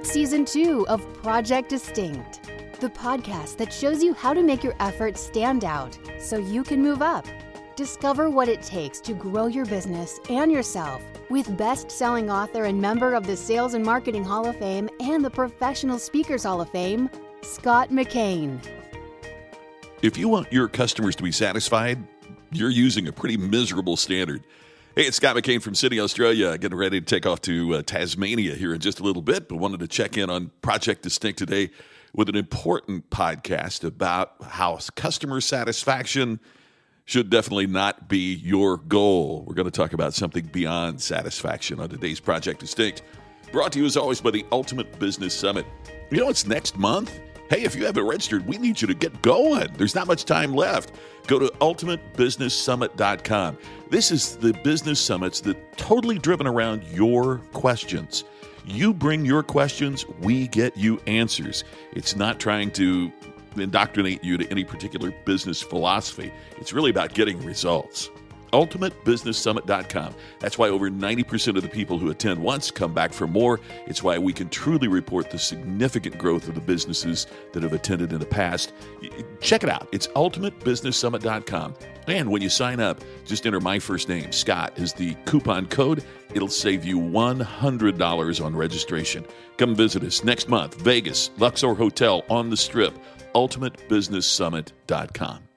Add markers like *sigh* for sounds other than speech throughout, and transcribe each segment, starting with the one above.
It's season two of Project Distinct, the podcast that shows you how to make your efforts stand out so you can move up. Discover what it takes to grow your business and yourself with best selling author and member of the Sales and Marketing Hall of Fame and the Professional Speakers Hall of Fame, Scott McKain. If you want your customers to be satisfied, you're using a pretty miserable standard. Hey, it's Scott McKain from Sydney, Australia, getting ready to take off to uh, Tasmania here in just a little bit, but wanted to check in on Project Distinct today with an important podcast about how customer satisfaction should definitely not be your goal. We're going to talk about something beyond satisfaction on today's Project Distinct, brought to you as always by the Ultimate Business Summit. You know, it's next month. Hey, if you haven't registered, we need you to get going. There's not much time left. Go to ultimatebusinesssummit.com. This is the business summits that totally driven around your questions. You bring your questions, we get you answers. It's not trying to indoctrinate you to any particular business philosophy. It's really about getting results ultimatebusinesssummit.com. That's why over 90% of the people who attend once come back for more. It's why we can truly report the significant growth of the businesses that have attended in the past. Check it out. It's ultimatebusinesssummit.com. And when you sign up, just enter my first name, Scott, as the coupon code. It'll save you $100 on registration. Come visit us next month, Vegas, Luxor Hotel on the Strip, ultimatebusinesssummit.com.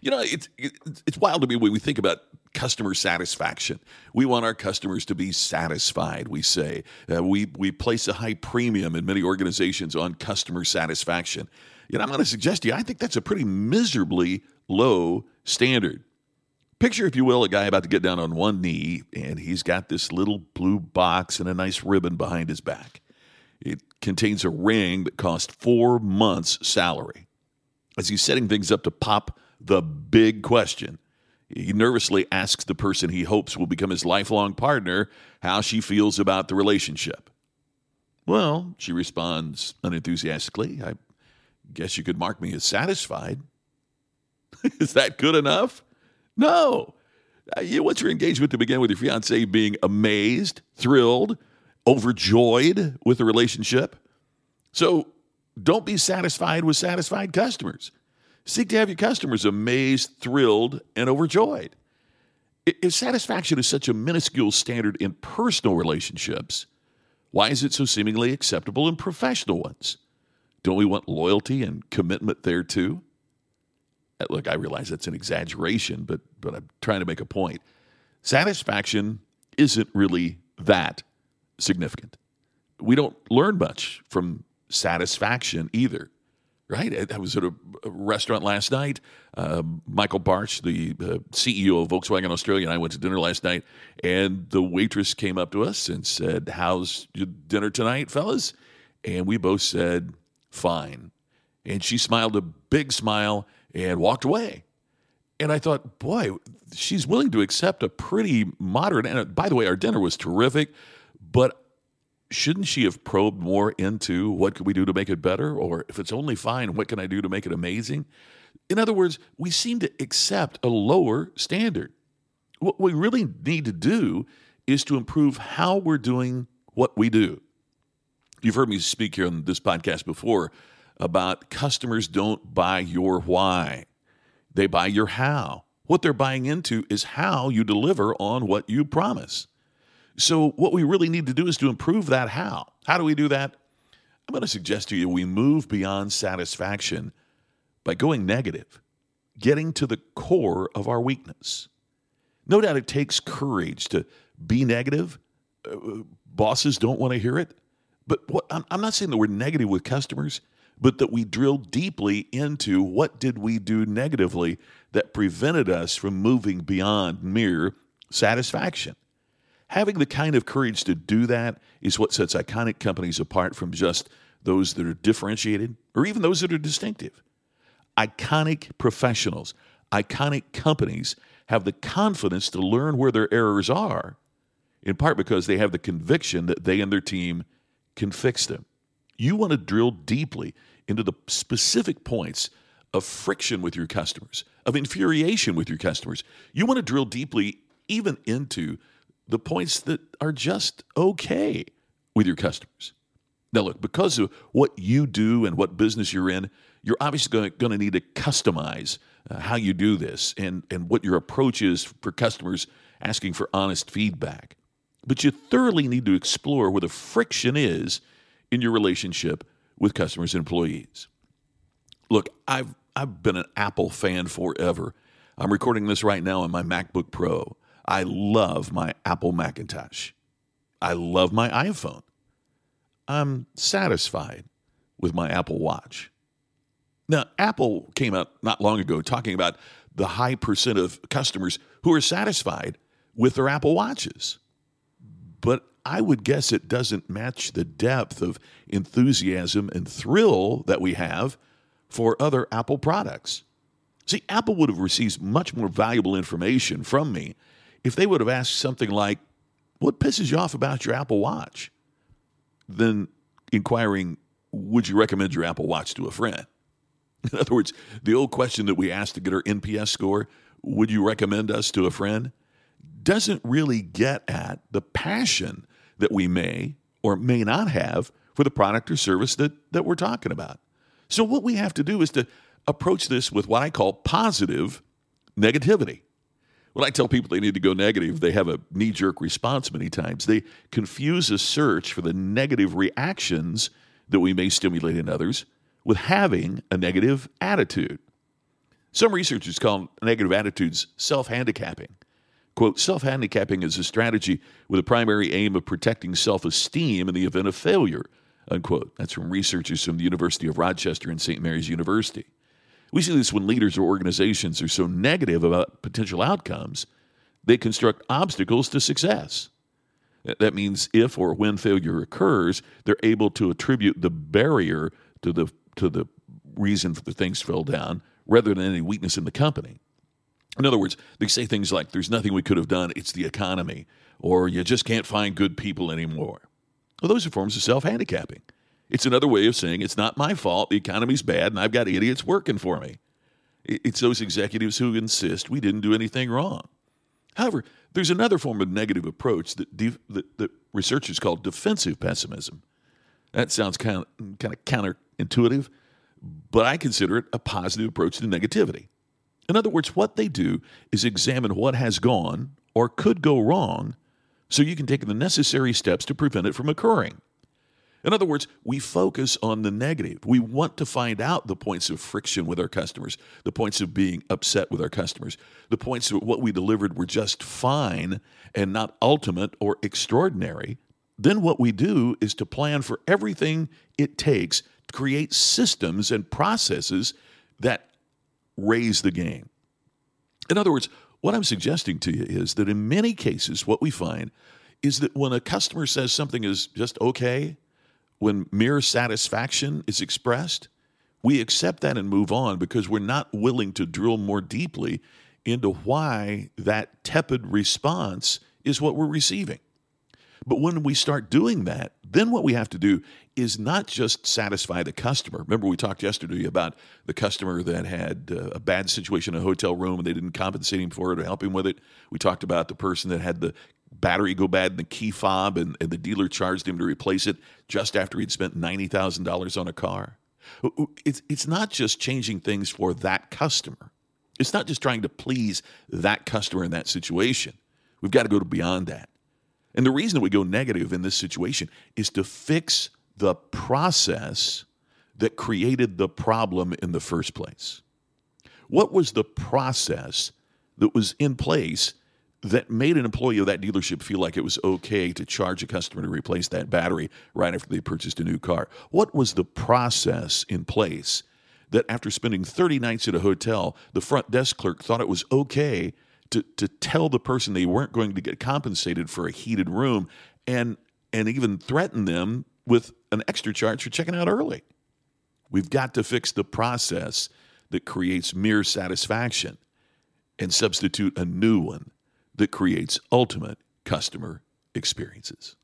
You know, it's it's wild to me when we think about customer satisfaction. We want our customers to be satisfied. We say uh, we we place a high premium in many organizations on customer satisfaction. Know, I'm going to suggest to you, I think that's a pretty miserably low standard. Picture, if you will, a guy about to get down on one knee, and he's got this little blue box and a nice ribbon behind his back. It contains a ring that cost four months' salary. As he's setting things up to pop the big question. He nervously asks the person he hopes will become his lifelong partner how she feels about the relationship. Well, she responds unenthusiastically, I guess you could mark me as satisfied. *laughs* Is that good enough? No. Uh, you want your engagement to begin with your fiance being amazed, thrilled, overjoyed with the relationship. So don't be satisfied with satisfied customers. Seek to have your customers amazed, thrilled, and overjoyed. If satisfaction is such a minuscule standard in personal relationships, why is it so seemingly acceptable in professional ones? Don't we want loyalty and commitment there too? Uh, look, I realize that's an exaggeration, but, but I'm trying to make a point. Satisfaction isn't really that significant. We don't learn much from satisfaction either right? I was at a restaurant last night. Uh, Michael Bartsch, the uh, CEO of Volkswagen Australia, and I went to dinner last night, and the waitress came up to us and said, How's your dinner tonight, fellas? And we both said, Fine. And she smiled a big smile and walked away. And I thought, boy, she's willing to accept a pretty moderate. And uh, by the way, our dinner was terrific, but shouldn't she have probed more into what could we do to make it better? Or if it's only fine, what can I do to make it amazing? In other words, we seem to accept a lower standard. What we really need to do is to improve how we're doing what we do. You've heard me speak here on this podcast before about customers don't buy your why, they buy your how. What they're buying into is how you deliver on what you promise. So, what we really need to do is to improve that how. How do we do that? I'm going to suggest to you we move beyond satisfaction by going negative, getting to the core of our weakness. No doubt it takes courage to be negative. Uh, bosses don't want to hear it. But what, I'm, I'm not saying that we're negative with customers, but that we drill deeply into what did we do negatively that prevented us from moving beyond mere satisfaction. Having the kind of courage to do that is what sets iconic companies apart from just those that are differentiated or even those that are distinctive. Iconic professionals, iconic companies have the confidence to learn where their errors are, in part because they have the conviction that they and their team can fix them. You want to drill deeply into the specific points of friction with your customers, of infuriation with your customers. You want to drill deeply even into the points that are just okay with your customers. Now, look, because of what you do and what business you're in, you're obviously going to, need to customize uh, how you do this and, and what your approach is for customers asking for honest feedback. But you thoroughly need to explore where the friction is in your relationship with customers and employees. Look, I've, I've been an Apple fan forever. I'm recording this right now on my MacBook Pro. I love my Apple Macintosh. I love my iPhone. I'm satisfied with my Apple Watch. Now, Apple came out not long ago talking about the high percent of customers who are satisfied with their Apple Watches. But I would guess it doesn't match the depth of enthusiasm and thrill that we have for other Apple products. See, Apple would have received much more valuable information from me if they would have asked something like, What pisses you off about your Apple Watch? then inquiring, Would you recommend your Apple Watch to a friend? *laughs* In other words, the old question that we asked to get our NPS score, Would you recommend us to a friend? doesn't really get at the passion that we may or may not have for the product or service that, that we're talking about. So, what we have to do is to approach this with what I call positive negativity. When I tell people they need to go negative, they have a knee jerk response many times. They confuse a search for the negative reactions that we may stimulate in others with having a negative attitude. Some researchers call negative attitudes self handicapping. Quote, self handicapping is a strategy with a primary aim of protecting self esteem in the event of failure, unquote. That's from researchers from the University of Rochester and St. Mary's University. We see this when leaders or organizations are so negative about potential outcomes, they construct obstacles to success. That means if or when failure occurs, they're able to attribute the barrier to the to the reason for the things fell down rather than any weakness in the company. In other words, they say things like, there's nothing we could have done, it's the economy, or you just can't find good people anymore. Well, those are forms of self handicapping. It's another way of saying it's not my fault, the economy's bad, and I've got idiots working for me. It's those executives who insist we didn't do anything wrong. However, there's another form of negative approach that, de- that, that researchers call defensive pessimism. That sounds kind of, kind of counterintuitive, but I consider it a positive approach to negativity. In other words, what they do is examine what has gone or could go wrong so you can take the necessary steps to prevent it from occurring. In other words, we focus on the negative. We want to find out the points of friction with our customers, the points of being upset with our customers, the points of what we delivered were just fine and not ultimate or extraordinary. Then what we do is to plan for everything it takes to create systems and processes that raise the game. In other words, what I'm suggesting to you is that in many cases, what we find is that when a customer says something is just okay, when mere satisfaction is expressed, we accept that and move on because we're not willing to drill more deeply into why that tepid response is what we're receiving. But when we start doing that, then what we have to do is not just satisfy the customer. Remember, we talked yesterday about the customer that had uh, a bad situation in a hotel room and they didn't compensate him for it or help him with it. We talked about the person that had the battery go bad in the key fob and, and the dealer charged him to replace it just after he'd spent $90,000 on a car. It's, it's not just changing things for that customer. It's not just trying to please that customer in that situation. We've got to go to beyond that. And the reason that we go negative in this situation is to fix the process that created the problem in the first place. What was the process that was in place that made an employee of that dealership feel like it was okay to charge a customer to replace that battery right after they purchased a new car? What was the process in place that after spending 30 nights at a hotel, the front desk clerk thought it was okay to, to tell the person they weren't going to get compensated for a heated room and and even threaten them with an extra charge for checking out early. We've got to fix the process that creates mere satisfaction and substitute a new one that creates ultimate customer experiences.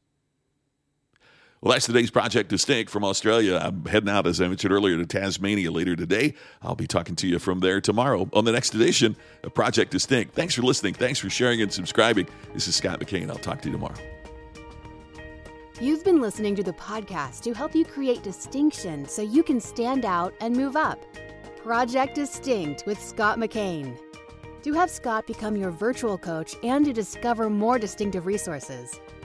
Well, that's today's Project Distinct from Australia. I'm heading out, as I mentioned earlier, to Tasmania later today. I'll be talking to you from there tomorrow on the next edition of Project Distinct. Thanks for listening. Thanks for sharing and subscribing. This is Scott McKain. I'll talk to you tomorrow. You've been listening to the podcast to help you create distinction so you can stand out and move up. Project Distinct with Scott McKain. To have Scott become your virtual coach and to discover more distinctive resources,